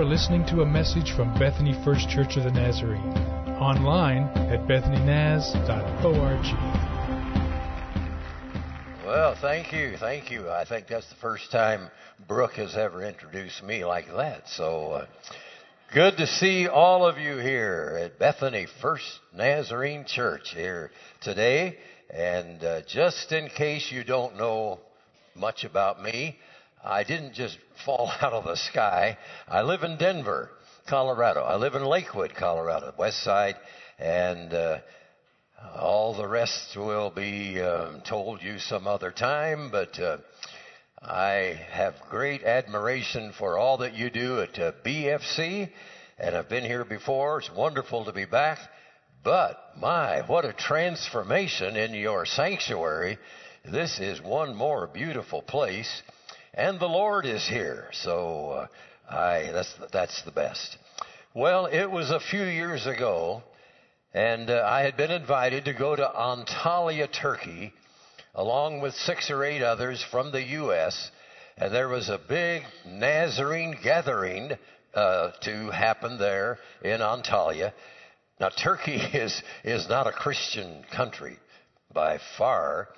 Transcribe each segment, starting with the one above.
are listening to a message from Bethany First Church of the Nazarene. Online at bethanynaz.org. Well, thank you, thank you. I think that's the first time Brooke has ever introduced me like that. So, uh, good to see all of you here at Bethany First Nazarene Church here today. And uh, just in case you don't know much about me, I didn't just fall out of the sky. I live in Denver, Colorado. I live in Lakewood, Colorado, west side, and uh, all the rest will be um, told you some other time, but uh, I have great admiration for all that you do at uh, BFC, and I've been here before. It's wonderful to be back. But my, what a transformation in your sanctuary. This is one more beautiful place, and the Lord is here. So uh, I, that's, that's the best. Well, it was a few years ago and uh, I had been invited to go to Antalya, Turkey, along with six or eight others from the U.S. And there was a big Nazarene gathering uh, to happen there in Antalya. Now, Turkey is is not a Christian country by far.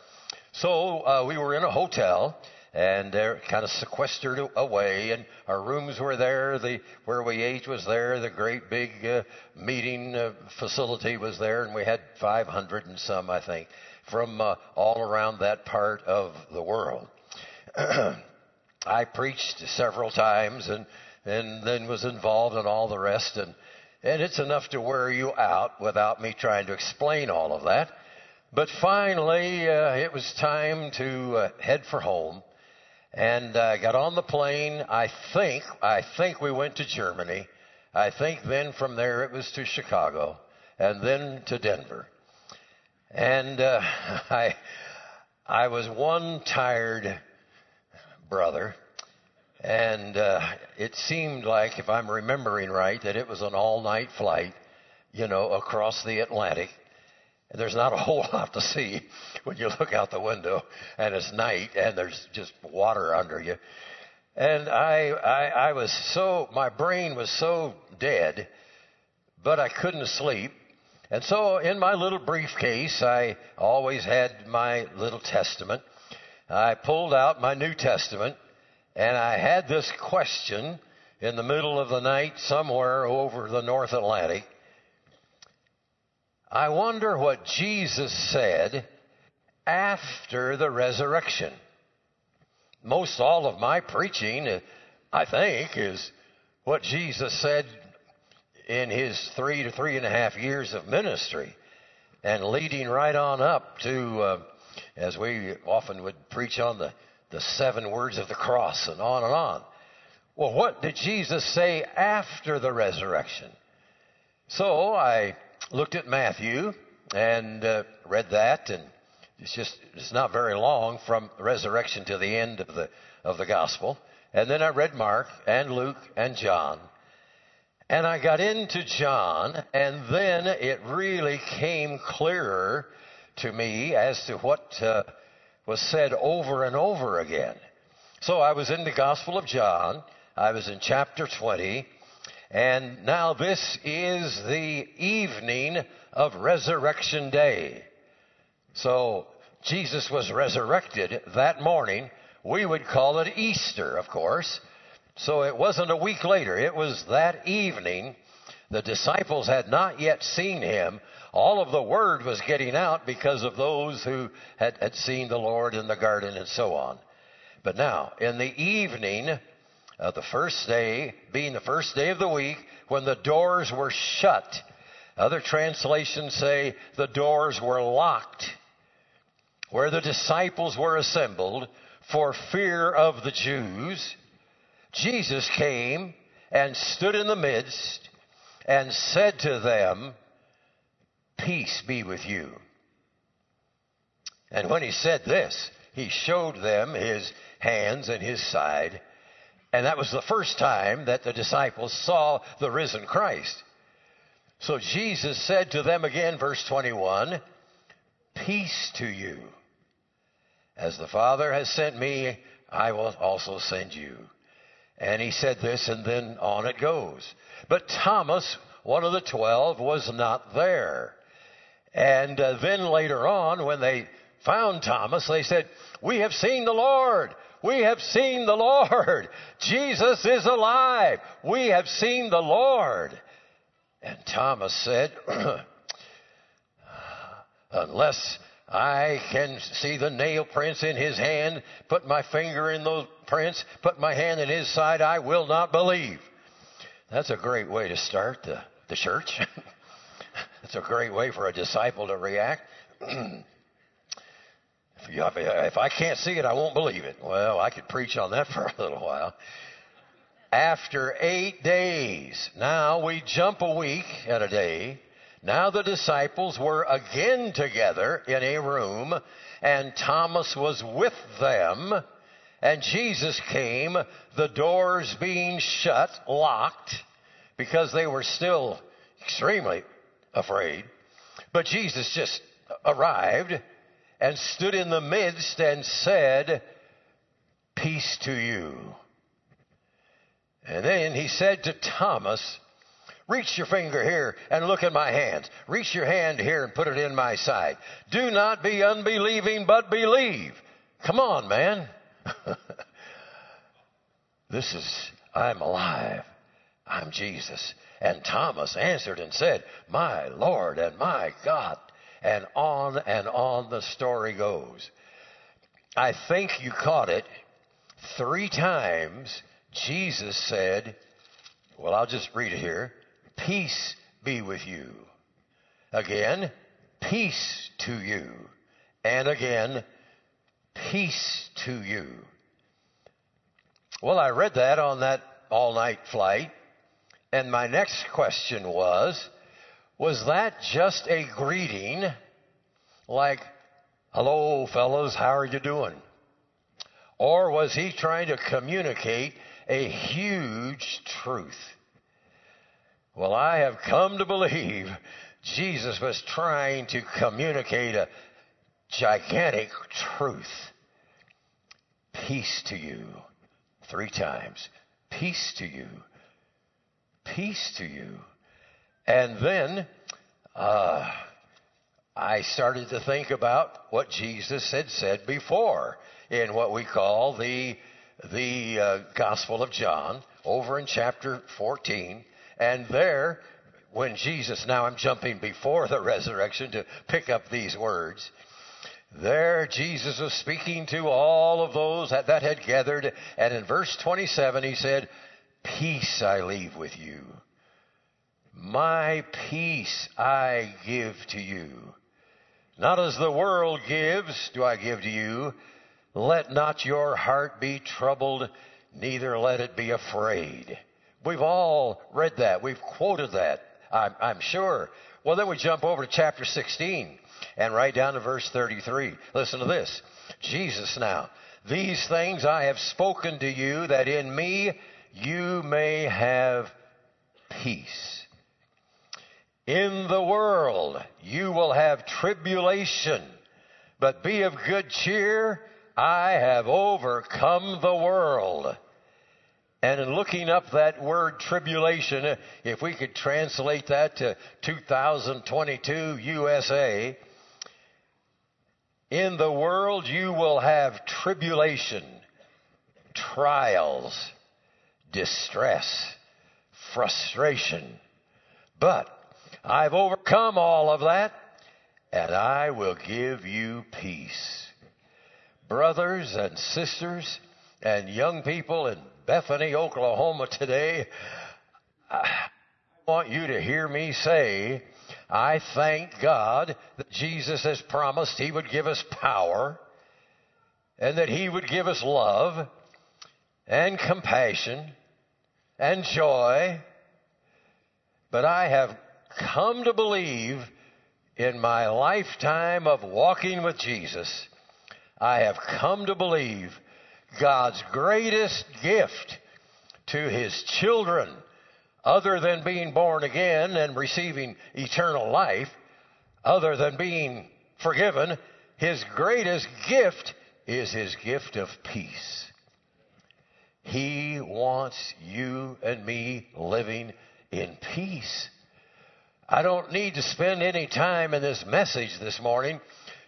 So uh, we were in a hotel, and they're kind of sequestered away and our rooms were there the where we ate was there the great big uh, meeting uh, facility was there and we had 500 and some i think from uh, all around that part of the world. I preached several times and and then was involved in all the rest and and it's enough to wear you out without me trying to explain all of that. But finally uh, it was time to uh, head for home and uh, got on the plane. I think I think we went to Germany. I think then from there it was to Chicago, and then to Denver. And uh, I I was one tired brother, and uh, it seemed like, if I'm remembering right, that it was an all-night flight, you know, across the Atlantic. There's not a whole lot to see when you look out the window and it's night and there's just water under you. And I, I, I was so, my brain was so dead, but I couldn't sleep. And so in my little briefcase, I always had my little testament. I pulled out my New Testament and I had this question in the middle of the night somewhere over the North Atlantic. I wonder what Jesus said after the resurrection. Most all of my preaching, I think, is what Jesus said in his three to three and a half years of ministry and leading right on up to, uh, as we often would preach on the, the seven words of the cross and on and on. Well, what did Jesus say after the resurrection? So I looked at Matthew and uh, read that, and it's just it's not very long from resurrection to the end of the of the gospel. And then I read Mark and Luke and John. And I got into John, and then it really came clearer to me as to what uh, was said over and over again. So I was in the Gospel of John. I was in chapter 20, and now this is the evening of Resurrection Day. So Jesus was resurrected that morning. We would call it Easter, of course. So it wasn't a week later. It was that evening. The disciples had not yet seen him. All of the word was getting out because of those who had, had seen the Lord in the garden and so on. But now, in the evening, uh, the first day being the first day of the week when the doors were shut. Other translations say the doors were locked, where the disciples were assembled for fear of the Jews. Jesus came and stood in the midst and said to them, Peace be with you. And when he said this, he showed them his hands and his side. And that was the first time that the disciples saw the risen Christ. So Jesus said to them again, verse 21, Peace to you. As the Father has sent me, I will also send you. And he said this, and then on it goes. But Thomas, one of the twelve, was not there. And uh, then later on, when they found Thomas, they said, We have seen the Lord. We have seen the Lord. Jesus is alive. We have seen the Lord. And Thomas said, Unless I can see the nail prints in his hand, put my finger in those prints, put my hand in his side, I will not believe. That's a great way to start the, the church. That's a great way for a disciple to react. Uh, if I can't see it, I won't believe it. Well, I could preach on that for a little while. After eight days, now we jump a week and a day. Now the disciples were again together in a room, and Thomas was with them. And Jesus came, the doors being shut, locked, because they were still extremely afraid. But Jesus just arrived and stood in the midst and said, Peace to you. And then he said to Thomas, Reach your finger here and look at my hands. Reach your hand here and put it in my side. Do not be unbelieving, but believe. Come on, man. this is, I'm alive. I'm Jesus. And Thomas answered and said, My Lord and my God. And on and on the story goes. I think you caught it. Three times Jesus said, Well, I'll just read it here. Peace be with you. Again, peace to you. And again, peace to you. Well, I read that on that all night flight, and my next question was, was that just a greeting like, hello fellas, how are you doing? Or was he trying to communicate a huge truth? Well, I have come to believe Jesus was trying to communicate a gigantic truth. Peace to you. Three times. Peace to you. Peace to you. And then uh, I started to think about what Jesus had said before in what we call the the uh, Gospel of John over in chapter 14. And there, when Jesus, now I'm jumping before the resurrection to pick up these words. There, Jesus was speaking to all of those that, that had gathered. And in verse 27, he said, Peace I leave with you. My peace I give to you. Not as the world gives, do I give to you. Let not your heart be troubled, neither let it be afraid. We've all read that. We've quoted that, I'm, I'm sure. Well, then we jump over to chapter 16 and right down to verse 33. Listen to this. Jesus now. These things I have spoken to you that in me you may have peace. In the world you will have tribulation, but be of good cheer. I have overcome the world. And in looking up that word tribulation, if we could translate that to 2022 USA, in the world you will have tribulation, trials, distress, frustration. But I've overcome all of that, and I will give you peace brothers and sisters and young people in Bethany, Oklahoma today, I want you to hear me say, I thank God that Jesus has promised He would give us power and that He would give us love and compassion and joy. But I have come to believe in my lifetime of walking with Jesus I have come to believe God's greatest gift to his children, other than being born again and receiving eternal life, other than being forgiven, his greatest gift is his gift of peace. He wants you and me living in peace. I don't need to spend any time in this message this morning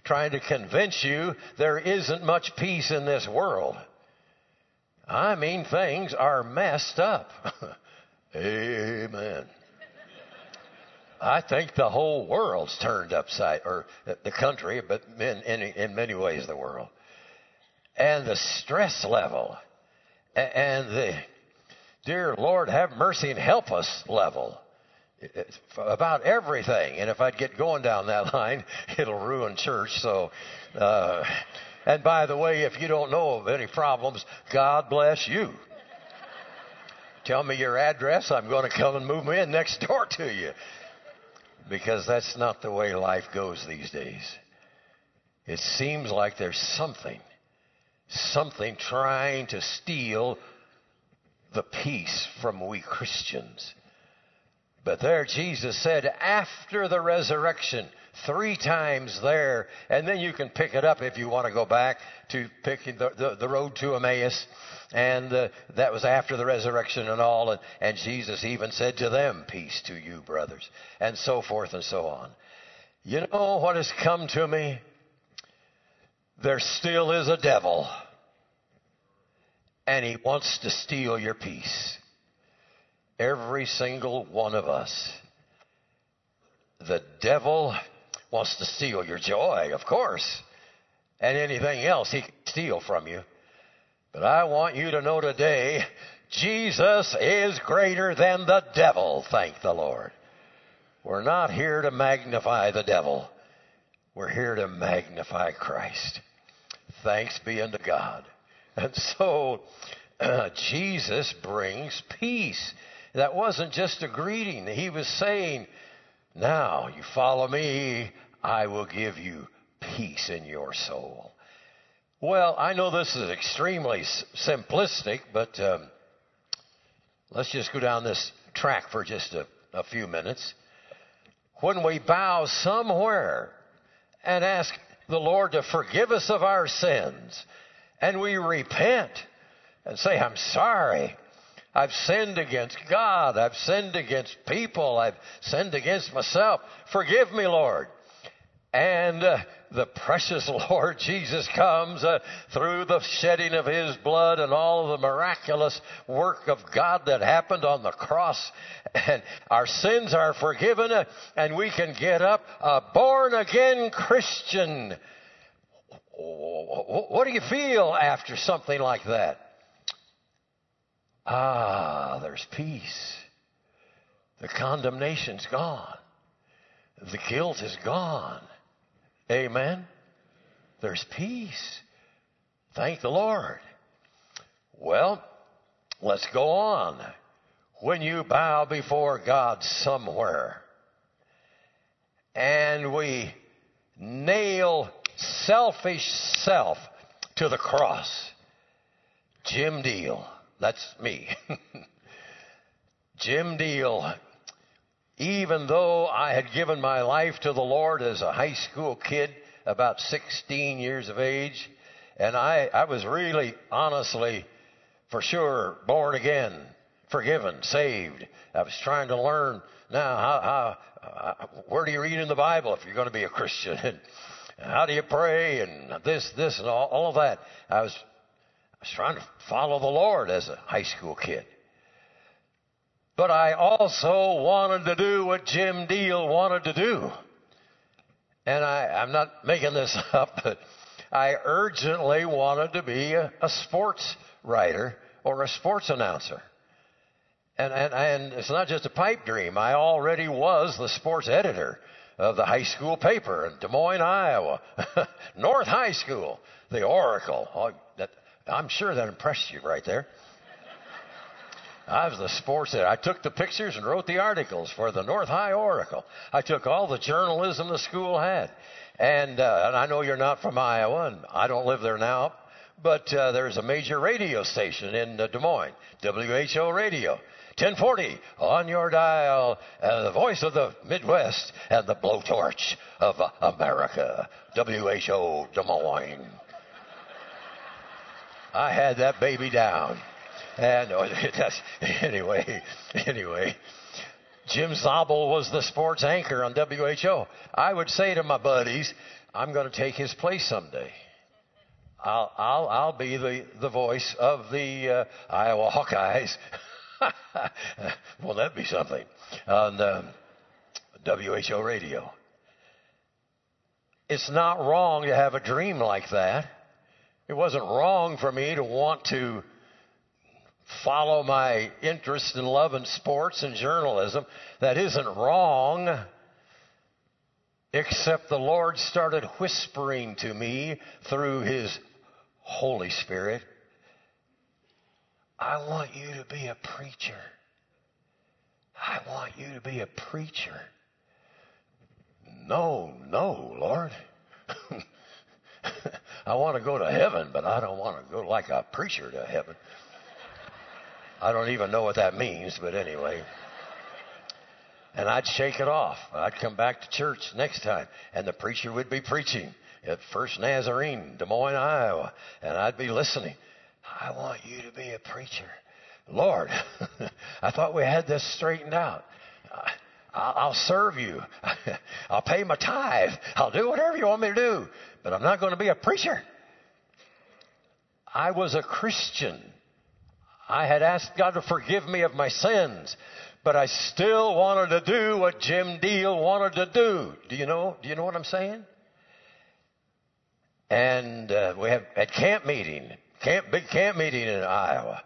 trying to convince you there isn't much peace in this world. I mean, things are messed up. Amen. I think the whole world's turned upside, or the country, but in, in, in many ways the world. And the stress level, and the dear Lord have mercy and help us level about everything. And if I'd get going down that line, it'll ruin church. So, uh, and by the way, if you don't know of any problems, God bless you. Tell me your address. I'm going to come and move in next door to you. Because that's not the way life goes these days. It seems like there's something, something trying to steal the peace from we Christians. But there Jesus said, after the resurrection, three times there, and then you can pick it up if you want to go back to picking the, the, the road to Emmaus, and uh, that was after the resurrection and all, and, and Jesus even said to them, Peace to you, brothers, and so forth and so on. You know what has come to me? There still is a devil, and he wants to steal your peace. Every single one of us. The devil wants to steal your joy, of course, and anything else he can steal from you. But I want you to know today, Jesus is greater than the devil, thank the Lord. We're not here to magnify the devil. We're here to magnify Christ. Thanks be unto God. And so, uh, Jesus brings peace. That wasn't just a greeting. He was saying, now you follow me, I will give you peace in your soul. Well, I know this is extremely simplistic, but um, let's just go down this track for just a, a few minutes. When we bow somewhere and ask the Lord to forgive us of our sins, and we repent and say, I'm sorry, I've sinned against God. I've sinned against people. I've sinned against myself. Forgive me, Lord. And uh, the precious Lord Jesus comes uh, through the shedding of His blood and all of the miraculous work of God that happened on the cross. And our sins are forgiven uh, and we can get up a born again Christian. What do you feel after something like that? Ah, there's peace. The condemnation's gone. The guilt is gone. Amen. There's peace. Thank the Lord. Well, let's go on. When you bow before God somewhere and we nail selfish self to the cross, Jim Diehl that's me. Jim Diehl, even though I had given my life to the Lord as a high school kid, about 16 years of age, and I, I was really, honestly, for sure, born again, forgiven, saved. I was trying to learn now how, how uh, where do you read in the Bible if you're going to be a Christian, and how do you pray, and this, this, and all, all of that. I was was trying to follow the Lord as a high school kid. But I also wanted to do what Jim Diehl wanted to do. And I, I'm not making this up, but I urgently wanted to be a, a sports writer or a sports announcer. And, and, and it's not just a pipe dream. I already was the sports editor of the high school paper in Des Moines, Iowa. North High School, the Oracle. Oh, that, I'm sure that impressed you right there. I was the sports editor. I took the pictures and wrote the articles for the North High Oracle. I took all the journalism the school had. And, uh, and I know you're not from Iowa, and I don't live there now, but uh, there's a major radio station in uh, Des Moines, WHO Radio. 1040 on your dial, uh, the voice of the Midwest and the blowtorch of America, WHO Des Moines. I had that baby down. And oh, anyway, anyway, Jim Zabel was the sports anchor on WHO. I would say to my buddies, I'm going to take his place someday. I'll, I'll, I'll be the, the voice of the uh, Iowa Hawkeyes. Won't that be something? On um, WHO radio. It's not wrong to have a dream like that. It wasn't wrong for me to want to follow my interest in love and sports and journalism. That isn't wrong. Except the Lord started whispering to me through His Holy Spirit, I want you to be a preacher. I want you to be a preacher. No, no, Lord. I want to go to heaven, but I don't want to go like a preacher to heaven. I don't even know what that means, but anyway. And I'd shake it off. I'd come back to church next time, and the preacher would be preaching at First Nazarene, Des Moines, Iowa, and I'd be listening. I want you to be a preacher. Lord, I thought we had this straightened out. I'll serve you. I'll pay my tithe. I'll do whatever you want me to do, but I'm not going to be a preacher. I was a Christian. I had asked God to forgive me of my sins, but I still wanted to do what Jim Diehl wanted to do. Do you know? Do you know what I'm saying? And uh, we have at camp meeting, camp big camp meeting in Iowa,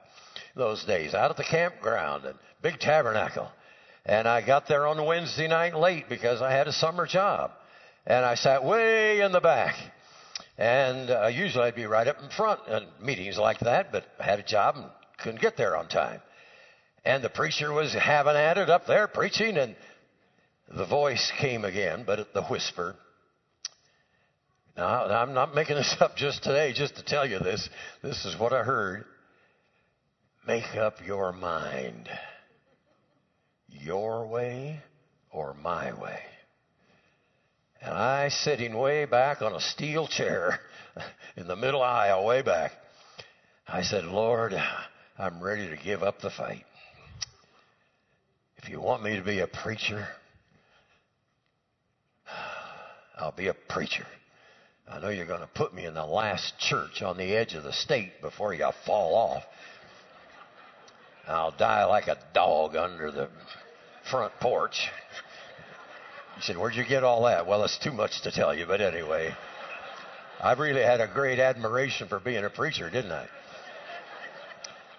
those days out at the campground and big tabernacle. And I got there on Wednesday night late because I had a summer job, and I sat way in the back. And uh, usually I'd be right up in front at meetings like that, but I had a job and couldn't get there on time. And the preacher was having at it up there preaching, and the voice came again, but the whisper. Now, I'm not making this up just today, just to tell you this. This is what I heard. Make up your mind. Your way or my way. And I, sitting way back on a steel chair in the middle aisle, way back, I said, Lord, I'm ready to give up the fight. If you want me to be a preacher, I'll be a preacher. I know you're going to put me in the last church on the edge of the state before you fall off. I'll die like a dog under the front porch. He said, Where'd you get all that? Well, it's too much to tell you, but anyway. I really had a great admiration for being a preacher, didn't I?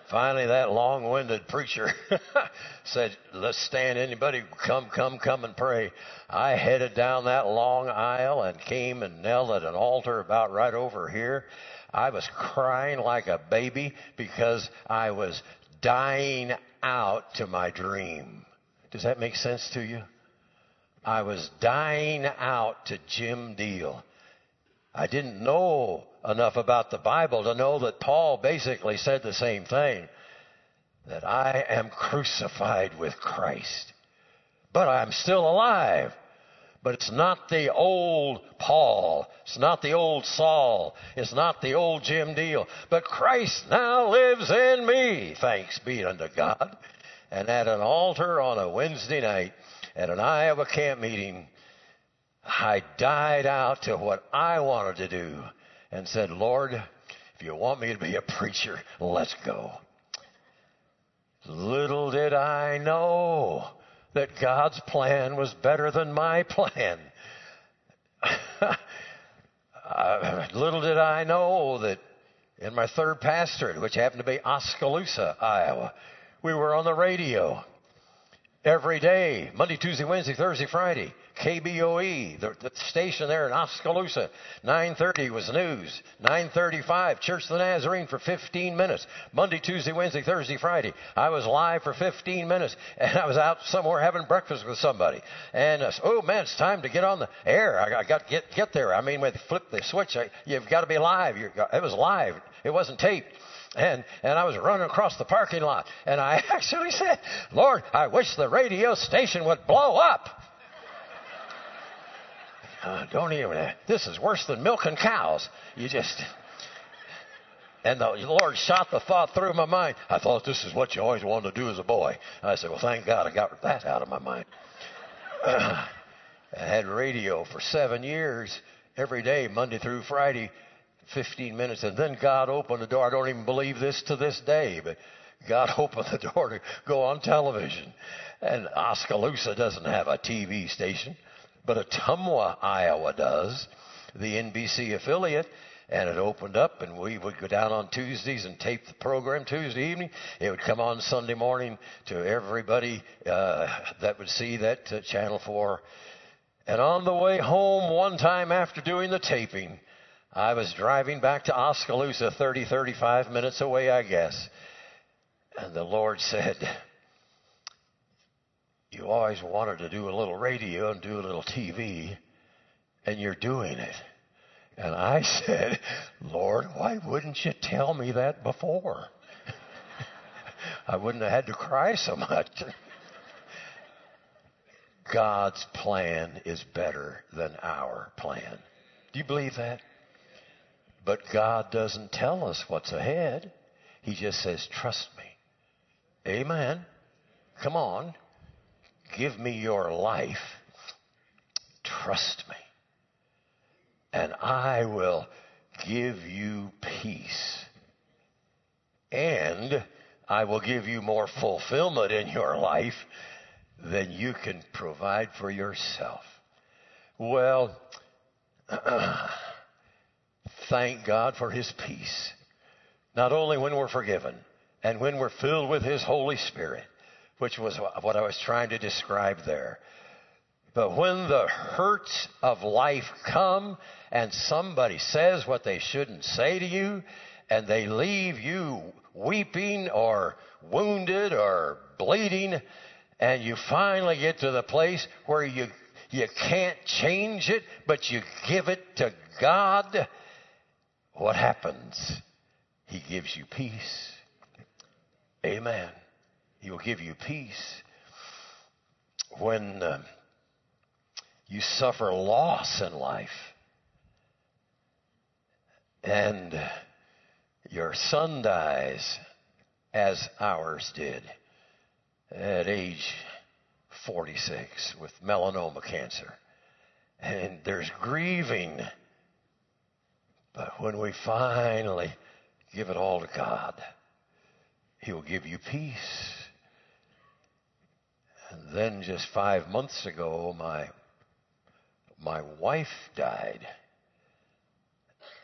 Finally, that long winded preacher said, Let's stand. Anybody come, come, come and pray. I headed down that long aisle and came and knelt at an altar about right over here. I was crying like a baby because I was dying out to my dream. Does that make sense to you? I was dying out to Jim Diehl. I didn't know enough about the Bible to know that Paul basically said the same thing that I am crucified with Christ, but I'm still alive. But it's not the old Paul. It's not the old Saul. It's not the old Jim Diehl. But Christ now lives in me. Thanks be unto God. And at an altar on a Wednesday night at an Iowa camp meeting, I died out to what I wanted to do and said, Lord, if you want me to be a preacher, let's go. Little did I know that God's plan was better than my plan. little did I know that in my third pastorate, which happened to be Oskaloosa, Iowa, we were on the radio every day, Monday, Tuesday, Wednesday, Thursday, Friday. KBOE, the, the station there in Oskaloosa. 9:30 was news. 9:35, Church of the Nazarene for 15 minutes. Monday, Tuesday, Wednesday, Thursday, Friday. I was live for 15 minutes, and I was out somewhere having breakfast with somebody. And uh, oh man, it's time to get on the air. I, I got to get get there. I mean, they flip the switch, I, you've got to be live. You're, it was live. It wasn't taped and and I was running across the parking lot, and I actually said, "Lord, I wish the radio station would blow up." Uh, don't even. This is worse than milking cows. You just. And the Lord shot the thought through my mind. I thought this is what you always wanted to do as a boy. I said, well, thank God I got that out of my mind. I had radio for seven years, every day, Monday through Friday, 15 minutes. And then God opened the door. I don't even believe this to this day, but God opened the door to go on television. And Oskaloosa doesn't have a TV station, but Ottumwa, Iowa does, the NBC affiliate. And it opened up, and we would go down on Tuesdays and tape the program Tuesday evening. It would come on Sunday morning to everybody uh, that would see that uh, Channel 4. And on the way home, one time after doing the taping, I was driving back to Oskaloosa, 30, 35 minutes away, I guess. And the Lord said, You always wanted to do a little radio and do a little TV, and you're doing it. And I said, Lord, why wouldn't you tell me that before? I wouldn't have had to cry so much. God's plan is better than our plan. Do you believe that? But God doesn't tell us what's ahead. He just says, trust me. Amen. Come on. Give me your life. Trust me. And I will give you peace. And I will give you more fulfillment in your life than you can provide for yourself. Well, thank God for His peace. Not only when we're forgiven and when we're filled with His Holy Spirit, which was what I was trying to describe there, but when the hurts of life come and somebody says what they shouldn't say to you and they leave you weeping or wounded or bleeding and you finally get to the place where you you can't change it, but you give it to God, what happens? He gives you peace. Amen. He will give you peace. When uh, you suffer loss in life, and your son dies, as ours did, at age 46 with melanoma cancer. And there's grieving. But when we finally give it all to God, He will give you peace. And then just five months ago, my, my wife died.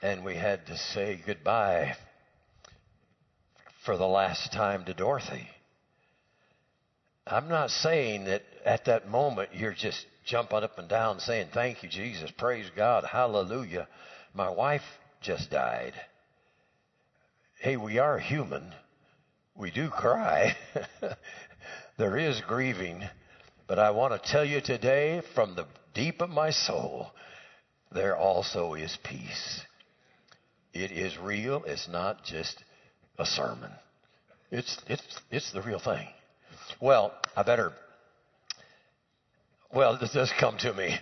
And we had to say goodbye for the last time to Dorothy. I'm not saying that at that moment you're just jumping up and down saying, Thank you, Jesus, praise God, hallelujah. My wife just died. Hey, we are human. We do cry. there is grieving. But I want to tell you today, from the deep of my soul, there also is peace. It is real. It's not just a sermon. It's, it's, it's the real thing. Well, I better. Well, does this come to me.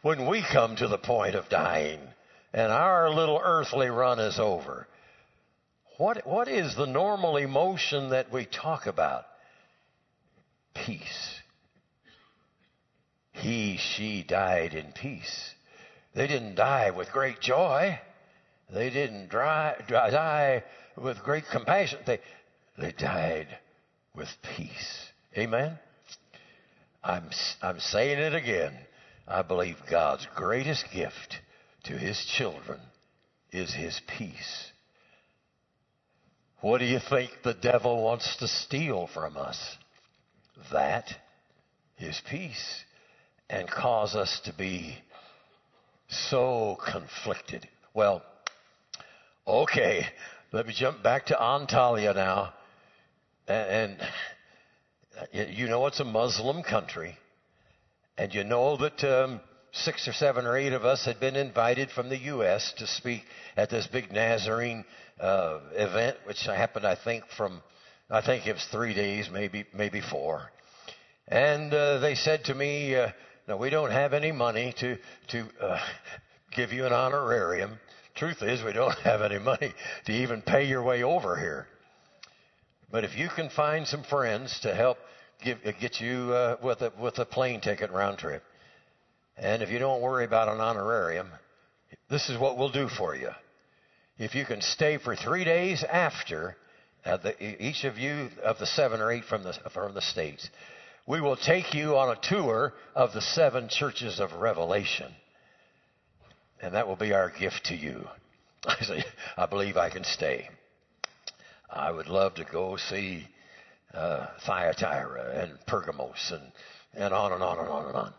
When we come to the point of dying and our little earthly run is over, what, what is the normal emotion that we talk about? Peace. He, she died in peace. They didn't die with great joy. They didn't dry, die with great compassion. They, they died with peace. Amen? I'm, I'm saying it again. I believe God's greatest gift to His children is His peace. What do you think the devil wants to steal from us? That is peace, and cause us to be so conflicted. Well, okay, let me jump back to Antalya now. And, and you know it's a Muslim country, and you know that um, six or seven or eight of us had been invited from the U.S. to speak at this big Nazarene uh, event, which happened, I think, from I think it was three days, maybe maybe four. And uh, they said to me, uh, "No, we don't have any money to to uh, give you an honorarium truth is, we don't have any money to even pay your way over here. But if you can find some friends to help give, get you uh, with a with a plane ticket round trip, and if you don't worry about an honorarium, this is what we'll do for you. If you can stay for three days after, uh, the, each of you of the seven or eight from the from the states, we will take you on a tour of the seven churches of Revelation. And that will be our gift to you. I say, I believe I can stay. I would love to go see uh, Thyatira and Pergamos and, and on and on and on and on.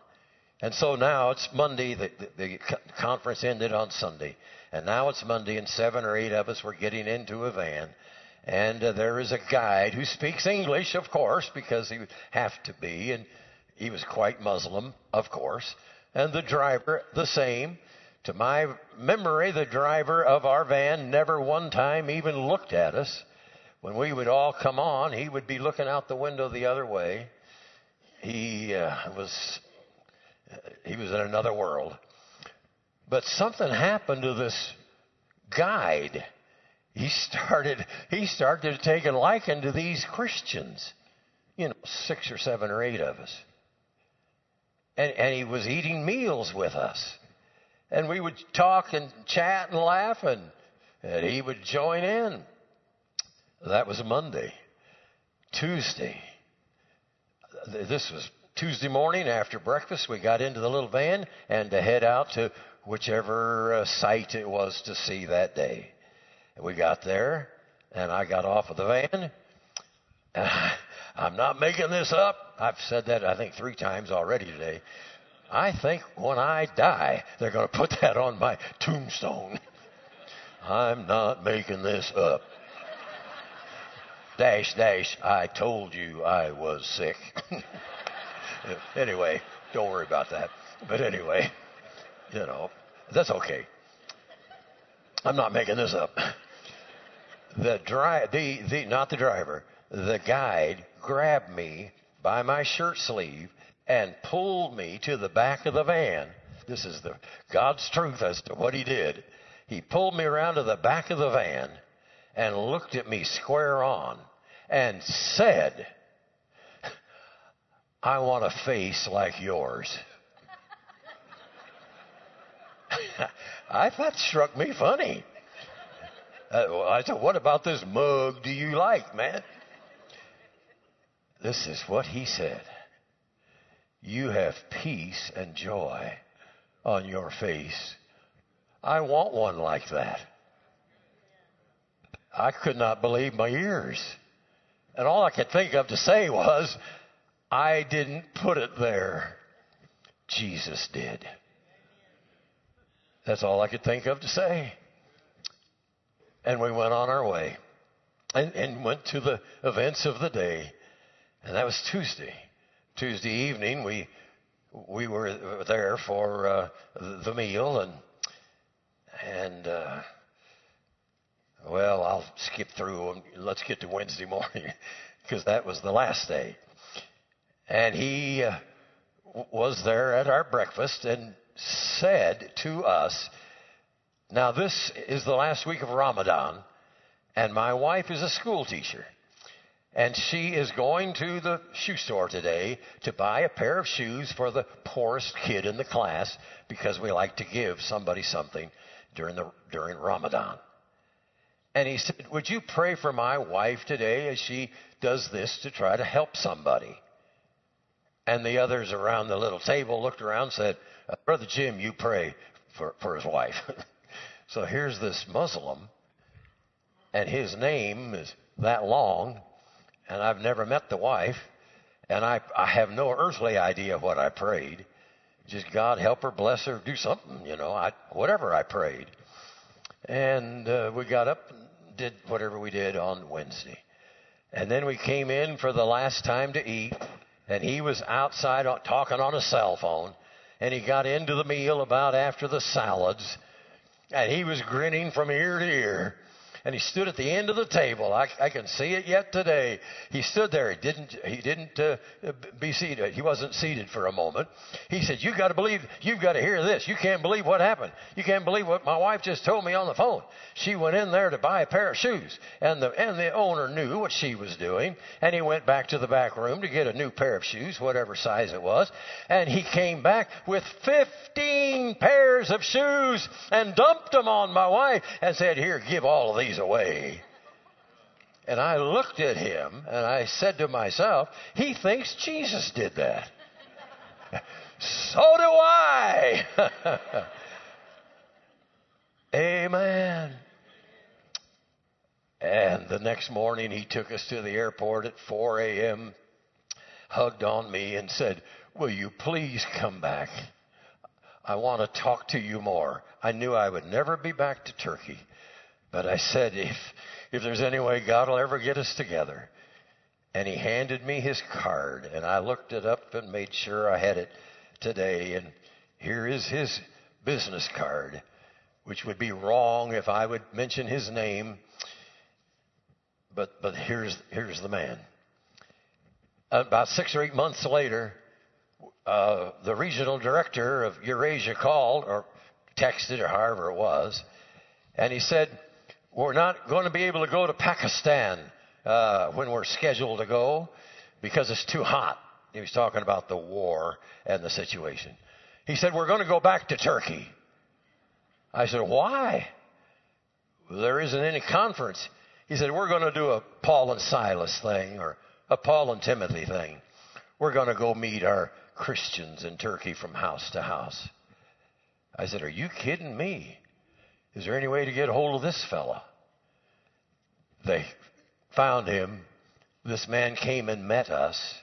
And so now it's Monday. The, the, the conference ended on Sunday. And now it's Monday, and seven or eight of us were getting into a van. And uh, there is a guide who speaks English, of course, because he would have to be. And he was quite Muslim, of course. And the driver, the same. To my memory, the driver of our van never one time even looked at us. When we would all come on, he would be looking out the window the other way. He uh, was he was in another world. But something happened to this guide. He started he started to take a liking to these Christians. You know, six or seven or eight of us. And, and he was eating meals with us. And we would talk and chat and laugh, and, and he would join in. That was Monday. Tuesday. This was Tuesday morning after breakfast. We got into the little van and to head out to whichever uh, site it was to see that day. And we got there, and I got off of the van. I'm not making this up. I've said that, I think, three times already today. I think when I die, they're going to put that on my tombstone. I'm not making this up. dash, dash, I told you I was sick. anyway, don't worry about that. But anyway, you know, that's okay. I'm not making this up. The dri- the, the, not the driver, the guide grabbed me by my shirt sleeve and pulled me to the back of the van. This is the God's truth as to what he did. He pulled me around to the back of the van and looked at me square on and said, I want a face like yours. I thought struck me funny. Uh, I said, What about this mug do you like, man? This is what he said you have peace and joy on your face. I want one like that. I could not believe my ears. And all I could think of to say was, I didn't put it there. Jesus did. That's all I could think of to say. And we went on our way and, and went to the events of the day. And that was Tuesday. Tuesday evening, we we were there for uh, the meal, and and uh, well, I'll skip through and let's get to Wednesday morning because that was the last day. And he uh, was there at our breakfast and said to us, "Now this is the last week of Ramadan, and my wife is a school teacher." And she is going to the shoe store today to buy a pair of shoes for the poorest kid in the class because we like to give somebody something during the during Ramadan. And he said, "Would you pray for my wife today as she does this to try to help somebody?" And the others around the little table looked around and said, uh, "Brother Jim, you pray for for his wife." so here's this Muslim, and his name is that long and I've never met the wife, and I, I have no earthly idea what I prayed. Just God help her, bless her, do something, you know, I, whatever I prayed. And uh, we got up and did whatever we did on Wednesday. And then we came in for the last time to eat, and he was outside talking on a cell phone, and he got into the meal about after the salads, and he was grinning from ear to ear. And he stood at the end of the table. I, I can see it yet today. He stood there. He didn't. He didn't uh, be seated. He wasn't seated for a moment. He said, "You got to believe. You've got to hear this. You can't believe what happened. You can't believe what my wife just told me on the phone. She went in there to buy a pair of shoes, and the and the owner knew what she was doing, and he went back to the back room to get a new pair of shoes, whatever size it was, and he came back with 15 pairs of shoes and dumped them on my wife and said, "Here, give all of these away." And I looked at him and I said to myself, he thinks Jesus did that. so do I. Amen. And the next morning he took us to the airport at 4 a.m., hugged on me and said, Will you please come back? I want to talk to you more. I knew I would never be back to Turkey. But I said, if, if there's any way God will ever get us together. And he handed me his card, and I looked it up and made sure I had it today. And here is his business card, which would be wrong if I would mention his name. But, but here's, here's the man. About six or eight months later, uh, the regional director of Eurasia called or texted or however it was, and he said, we're not going to be able to go to Pakistan uh, when we're scheduled to go because it's too hot. He was talking about the war and the situation. He said, We're going to go back to Turkey. I said, Why? There isn't any conference. He said, We're going to do a Paul and Silas thing or a Paul and Timothy thing. We're going to go meet our Christians in Turkey from house to house. I said, Are you kidding me? Is there any way to get hold of this fella? They found him. This man came and met us.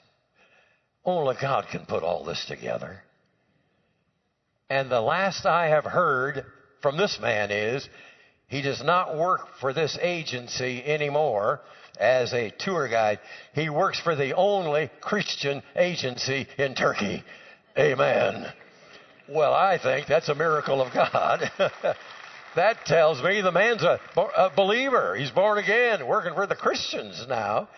Only God can put all this together. And the last I have heard from this man is he does not work for this agency anymore as a tour guide. He works for the only Christian agency in Turkey. Amen. Well, I think that's a miracle of God. that tells me the man's a, a believer. He's born again, working for the Christians now.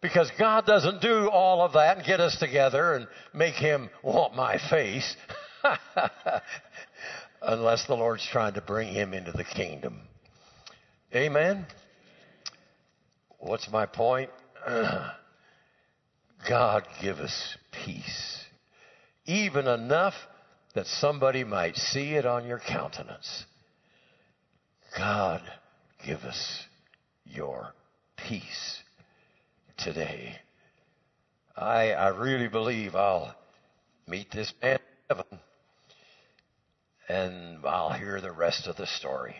Because God doesn't do all of that and get us together and make him want my face. Unless the Lord's trying to bring him into the kingdom. Amen? What's my point? God give us peace. Even enough that somebody might see it on your countenance. God, give us your peace today. I, I really believe I'll meet this man in heaven and I'll hear the rest of the story.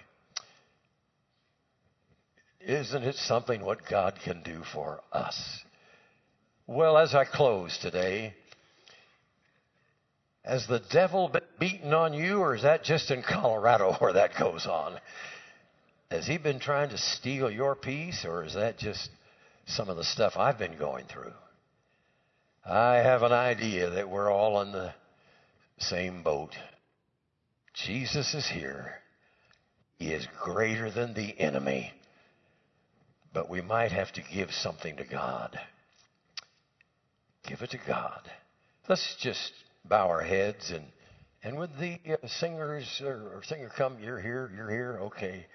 Isn't it something what God can do for us? Well, as I close today, has the devil been beaten on you, or is that just in Colorado where that goes on? Has he been trying to steal your peace, or is that just some of the stuff I've been going through? I have an idea that we're all in the same boat. Jesus is here. He is greater than the enemy. But we might have to give something to God. Give it to God. Let's just bow our heads and and would the uh, singers or, or singer come? You're here. You're here. Okay.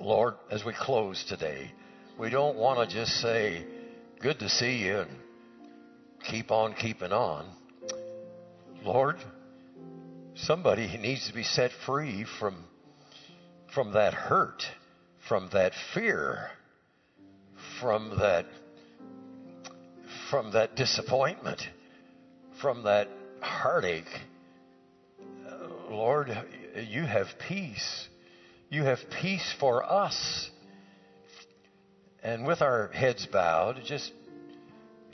Lord, as we close today, we don't want to just say, good to see you and keep on keeping on. Lord, somebody needs to be set free from, from that hurt, from that fear, from that, from that disappointment, from that heartache. Lord, you have peace you have peace for us. And with our heads bowed, just,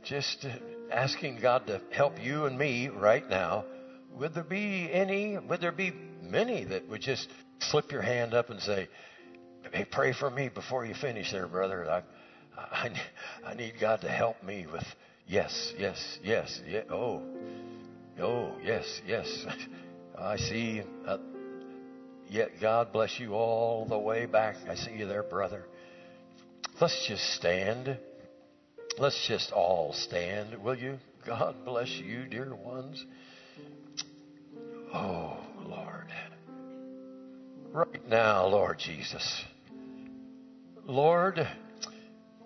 just asking God to help you and me right now, would there be any, would there be many that would just slip your hand up and say, Hey, pray for me before you finish there, brother. I, I, I need God to help me with yes, yes, yes, yeah, oh, oh, yes, yes. I see. Uh, yet God bless you all the way back. I see you there, brother. Let's just stand. Let's just all stand, will you? God bless you, dear ones. Oh, Lord. Right now, Lord Jesus. Lord,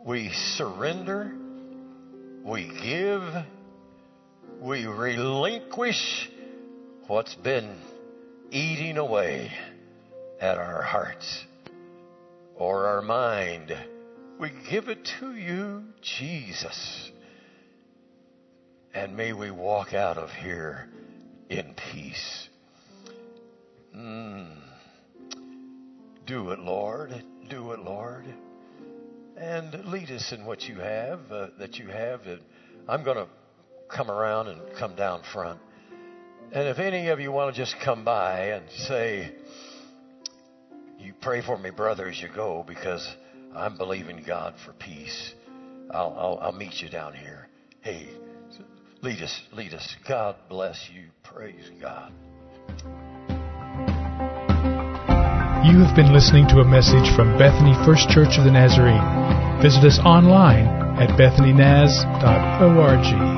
we surrender, we give, we relinquish what's been eating away at our hearts or our mind. We give it to you, Jesus. And may we walk out of here in peace. Mm. Do it, Lord. Do it, Lord. And lead us in what you have, uh, that you have. I'm going to come around and come down front. And if any of you want to just come by and say, you pray for me, brother, as you go, because I'm believing God for peace. I'll, I'll, I'll meet you down here. Hey, lead us, lead us. God bless you. Praise God. You have been listening to a message from Bethany First Church of the Nazarene. Visit us online at bethanynaz.org.